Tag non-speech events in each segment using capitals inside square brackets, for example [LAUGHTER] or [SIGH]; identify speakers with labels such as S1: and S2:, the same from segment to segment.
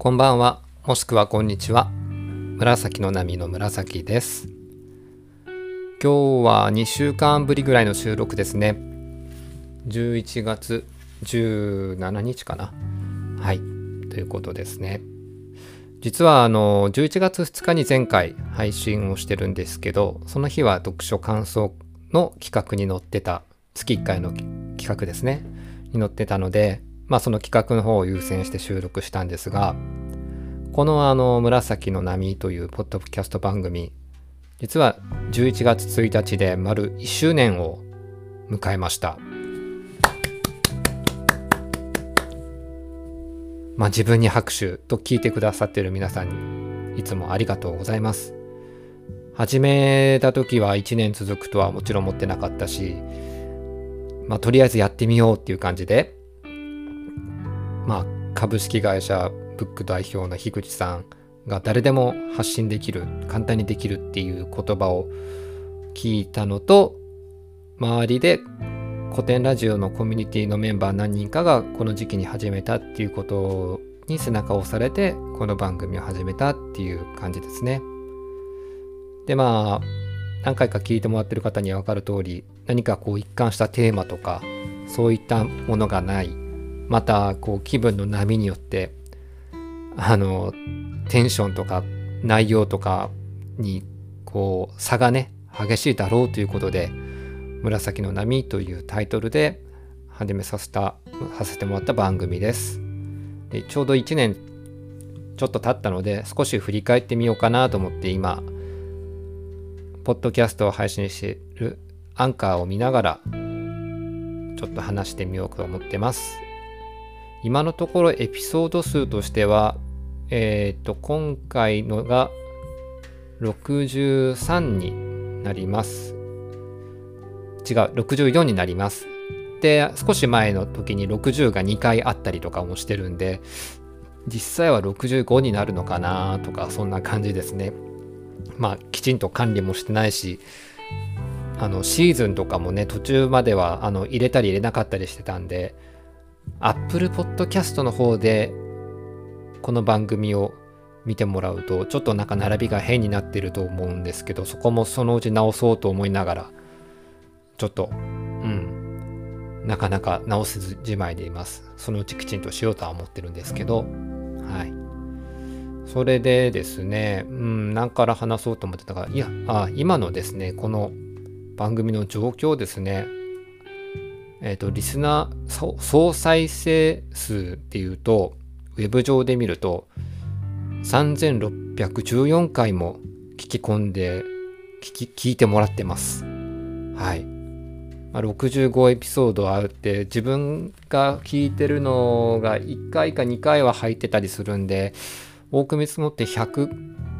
S1: こんばんは、もしくはこんにちは。紫の波の紫です。今日は2週間ぶりぐらいの収録ですね。11月17日かな。はい。ということですね。実はあの11月2日に前回配信をしてるんですけど、その日は読書感想の企画に載ってた月1回の企画ですね。に載ってたので、まあその企画の方を優先して収録したんですが、このあの紫の波というポッドキャスト番組、実は11月1日で丸1周年を迎えました。まあ自分に拍手と聞いてくださってる皆さんにいつもありがとうございます。始めた時は1年続くとはもちろん思ってなかったし、まあとりあえずやってみようっていう感じで、株式会社ブック代表の樋口さんが誰でも発信できる簡単にできるっていう言葉を聞いたのと周りで古典ラジオのコミュニティのメンバー何人かがこの時期に始めたっていうことに背中を押されてこの番組を始めたっていう感じですね。でまあ何回か聞いてもらってる方には分かる通り何かこう一貫したテーマとかそういったものがないまたこう気分の波によってあのテンションとか内容とかにこう差がね激しいだろうということで「紫の波」というタイトルで始めさせたさせてもらった番組です。でちょうど1年ちょっと経ったので少し振り返ってみようかなと思って今ポッドキャストを配信しているアンカーを見ながらちょっと話してみようと思ってます。今のところエピソード数としては、えっ、ー、と、今回のが63になります。違う、64になります。で、少し前の時に60が2回あったりとかもしてるんで、実際は65になるのかなとか、そんな感じですね。まあ、きちんと管理もしてないし、あの、シーズンとかもね、途中まではあの入れたり入れなかったりしてたんで、Apple Podcast の方でこの番組を見てもらうとちょっとなんか並びが変になってると思うんですけどそこもそのうち直そうと思いながらちょっとうんなかなか直せずじまいでいます。そのうちきちんとしようとは思ってるんですけどはい。それでですねうん何から話そうと思ってたかいやあ今のですねこの番組の状況ですね。えっ、ー、と、リスナー、総再生数っていうと、ウェブ上で見ると、3614回も聞き込んで、聞き、聞いてもらってます。はい。まあ、65エピソードあって、自分が聞いてるのが1回か2回は入ってたりするんで、多く見積もって100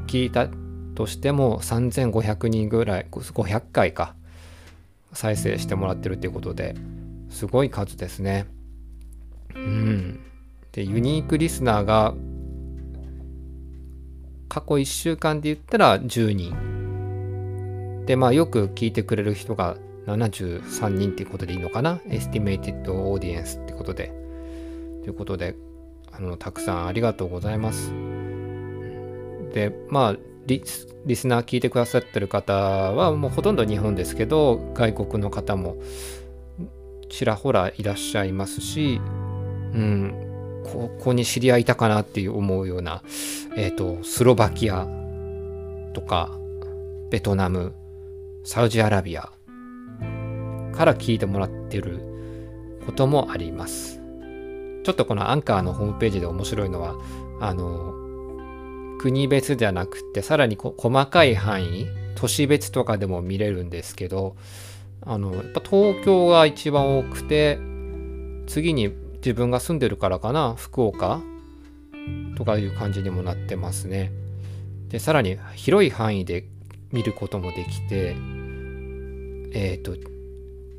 S1: 聞いたとしても3500人ぐらい、500回か、再生してもらってるっていうことで、すごい数ですね。うん。で、ユニークリスナーが過去1週間で言ったら10人。で、まあよく聞いてくれる人が73人っていうことでいいのかな？ estimated audience ってことで。ということで、あの、たくさんありがとうございます。で、まあリ、リスナー聞いてくださってる方はもうほとんど日本ですけど、外国の方もちらほらいらっしゃいますし、うん、ここに知り合いいたかなっていう思うような、えっ、ー、と、スロバキアとか、ベトナム、サウジアラビアから聞いてもらってることもあります。ちょっとこのアンカーのホームページで面白いのは、あの、国別じゃなくて、さらに細かい範囲、都市別とかでも見れるんですけど、あのやっぱ東京が一番多くて次に自分が住んでるからかな福岡とかいう感じにもなってますね。でさらに広い範囲で見ることもできてえっ、ー、と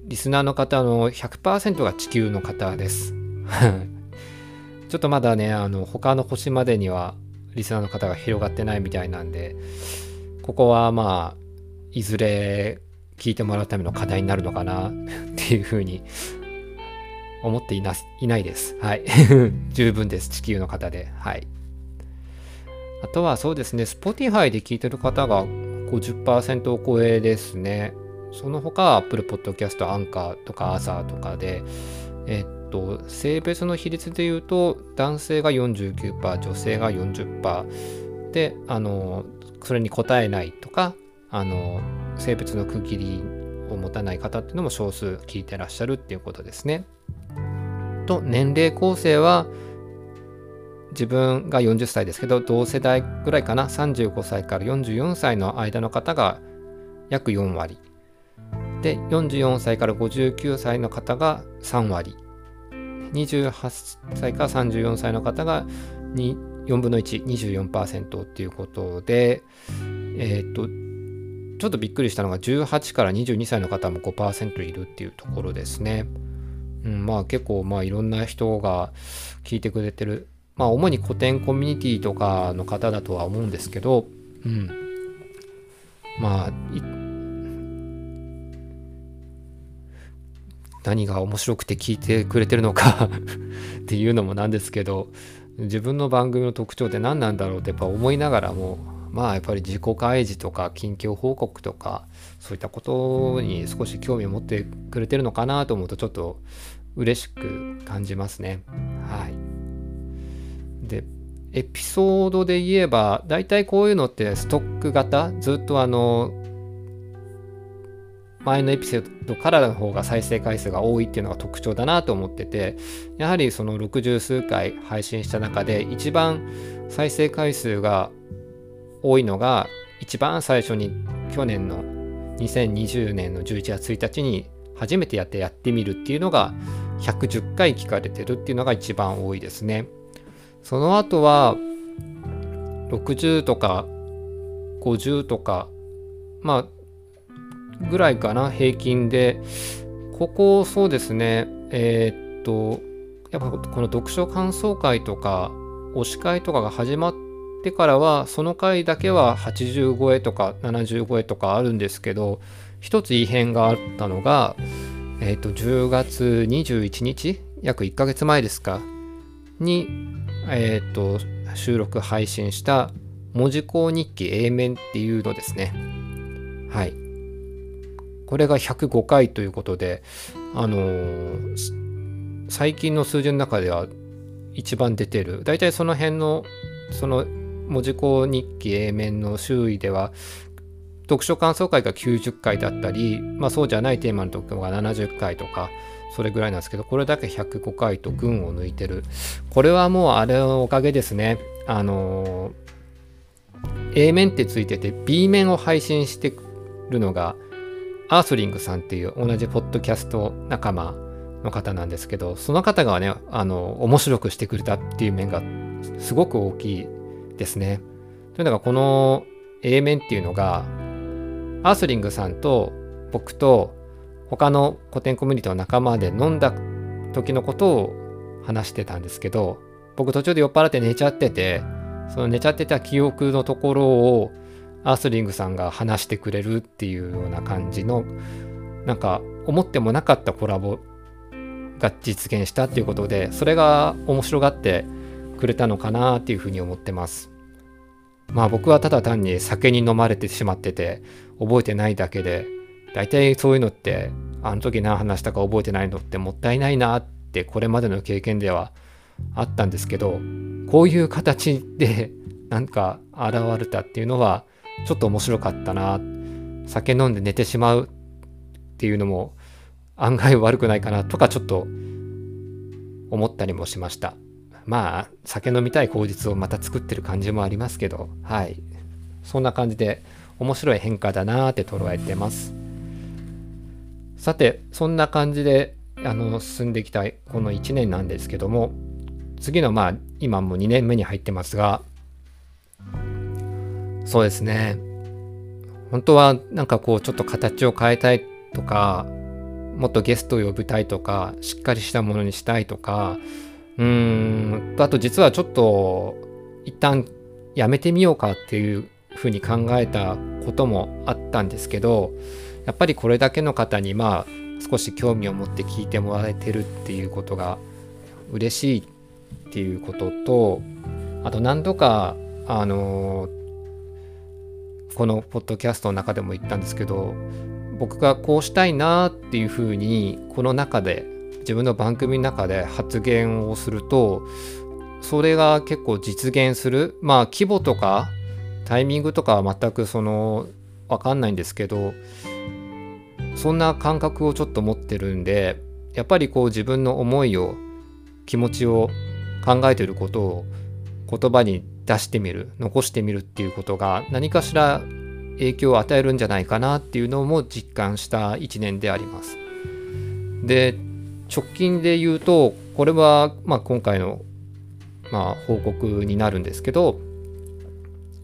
S1: リスナーの方の100%が地球の方です。[LAUGHS] ちょっとまだねあの他の星までにはリスナーの方が広がってないみたいなんでここはまあいずれ聞いてもらうための課題になるのかな [LAUGHS] っていうふうに思っていないないです。はい。[LAUGHS] 十分です。地球の方で。はい。あとはそうですね、Spotify で聞いてる方が50%を超えですね。その他、Apple Podcast、Anchor とか a ーとかで、えっと、性別の比率で言うと、男性が49%、女性が40%で、あの、それに答えないとか、あの、性別の区切りを持たない方っていうのも少数聞いてらっしゃるっていうことですね。と、年齢構成は、自分が40歳ですけど同世代ぐらいかな35歳から44歳の間の方が約4割で44歳から59歳の方が3割28歳から34歳の方が4分の124%っていうことでえっ、とちょっとびっくりしたのが18から22歳の方も5%いるっていうところですね。うん、まあ結構まあいろんな人が聞いてくれてるまあ主に古典コミュニティとかの方だとは思うんですけど、うん。まあ、何が面白くて聞いてくれてるのか [LAUGHS] っていうのもなんですけど、自分の番組の特徴って何なんだろうってやっぱ思いながらも、まあやっぱり自己開示とか近況報告とかそういったことに少し興味を持ってくれてるのかなと思うとちょっと嬉しく感じますね。はい。でエピソードで言えば大体こういうのってストック型？ずっとあの前のエピソードからの方が再生回数が多いっていうのが特徴だなと思っててやはりその60数回配信した中で一番再生回数が多いのが一番最初に去年の2020年の11月1日に初めてやってやってみるっていうのが110回聞かれてるっていうのが一番多いですね。その後は60とか50とかまあぐらいかな平均でここそうですねえー、っとやっぱこの読書感想会とか推し会とかが始まってからはその回だけは80超えとか70超えとかあるんですけど一つ異変があったのがえー、と10月21日約1ヶ月前ですかにえ、ー、と、収録配信した文字工日記 A 面っていうのですね。はい。これが105回ということで、あのー、最近の数字の中では一番出てる。大体その辺の、その文字工日記 A 面の周囲では、読書感想会が90回だったり、まあそうじゃないテーマの時が70回とか、それぐらいなんですけど、これだけ105回と群を抜いてる。これはもうあれのおかげですね。あのー、A 面ってついてて B 面を配信してるのがアースリングさんっていう同じポッドキャスト仲間の方なんですけど、その方がね、あの、面白くしてくれたっていう面がすごく大きいですね。というのが、この A 面っていうのが、アースリングさんと僕と他の古典コミュニティの仲間で飲んだ時のことを話してたんですけど僕途中で酔っ払って寝ちゃっててその寝ちゃってた記憶のところをアースリングさんが話してくれるっていうような感じのなんか思ってもなかったコラボが実現したっていうことでそれが面白がってくれたのかなっていうふうに思ってますまあ僕はただ単に酒に飲まれてしまってて覚えてないだけで大体そういうのってあの時何話したか覚えてないのってもったいないなってこれまでの経験ではあったんですけどこういう形でなんか現れたっていうのはちょっと面白かったな。酒飲んで寝てしまうっていうのも案外悪くないかなとかちょっと思ったりもしました。まあ酒飲みたい口実をまた作ってる感じもありますけどはい。そんな感じで面白い変化だなって捉えてます。さてそんな感じであの進んできたこの1年なんですけども次のまあ今も2年目に入ってますがそうですね。本当はなんかこうちょっと形を変えたいとかもっとゲストを呼びたいとかしっかりしたものにしたいとかうーん。あと実はちょっと一旦やめてみようかっていうふうに考えたこともあったんですけどやっぱりこれだけの方にまあ少し興味を持って聞いてもらえてるっていうことが嬉しいっていうこととあと何度かあのこのポッドキャストの中でも言ったんですけど僕がこうしたいなっていうふうにこの中で自分の番組の中で発言をするとそれが結構実現するまあ規模とかタイミングとかは全くその分かんないんですけどそんな感覚をちょっと持ってるんでやっぱりこう自分の思いを気持ちを考えてることを言葉に出してみる残してみるっていうことが何かしら影響を与えるんじゃないかなっていうのも実感した1年であります。で直近で言うとこれはまあ今回のまあ報告になるんですけど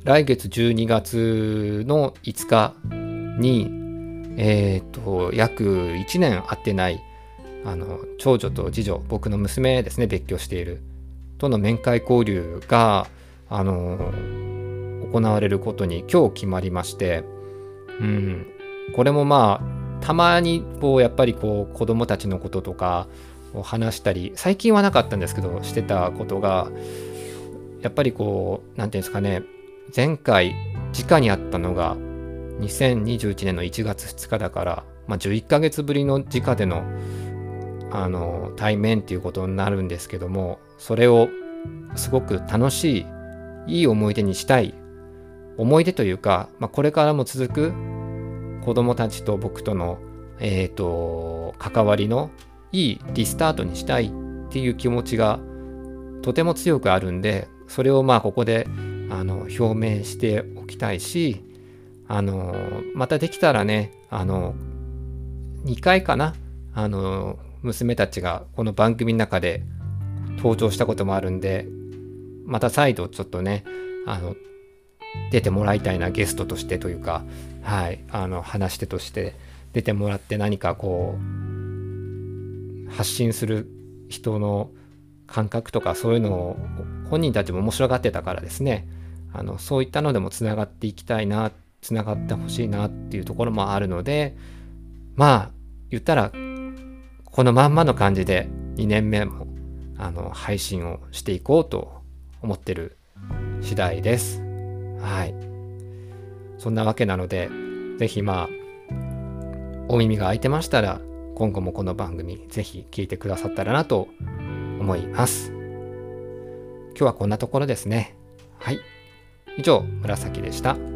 S1: 来月12月の5日にえっ、と約1年会ってないあの長女と次女僕の娘ですね別居しているとの面会交流があの行われることに今日決まりまして、うん、これもまあたまにこうやっぱりこう子供たちのこととかを話したり最近はなかったんですけどしてたことがやっぱりこう何て言うんですかね前回直にあったのが2021年の1月2日だから、まあ、11ヶ月ぶりの直でのあの対面っていうことになるんですけどもそれをすごく楽しいいい思い出にしたい思い出というか、まあ、これからも続く子供たちと僕との、えーと、関わりのいいリスタートにしたいっていう気持ちがとても強くあるんでそれをまあここであの表明しておきたいしあのまたできたらねあの2回かなあの娘たちがこの番組の中で登場したこともあるんでまた再度ちょっとねあの出てもらいたいなゲストとしてというかはいあの話し手として出てもらって何かこう発信する人の感覚とかそういうのを本人たちも面白がってたからですねあのそういったのでもつながっていきたいなつながってほしいなっていうところもあるのでまあ言ったらこのまんまの感じで2年目もあの配信をしていこうと思ってる次第です。はい。そんなわけなので、ぜひまあ、お耳が開いてましたら、今後もこの番組、ぜひ聞いてくださったらなと思います。今日はこんなところですね。はい。以上、紫でした。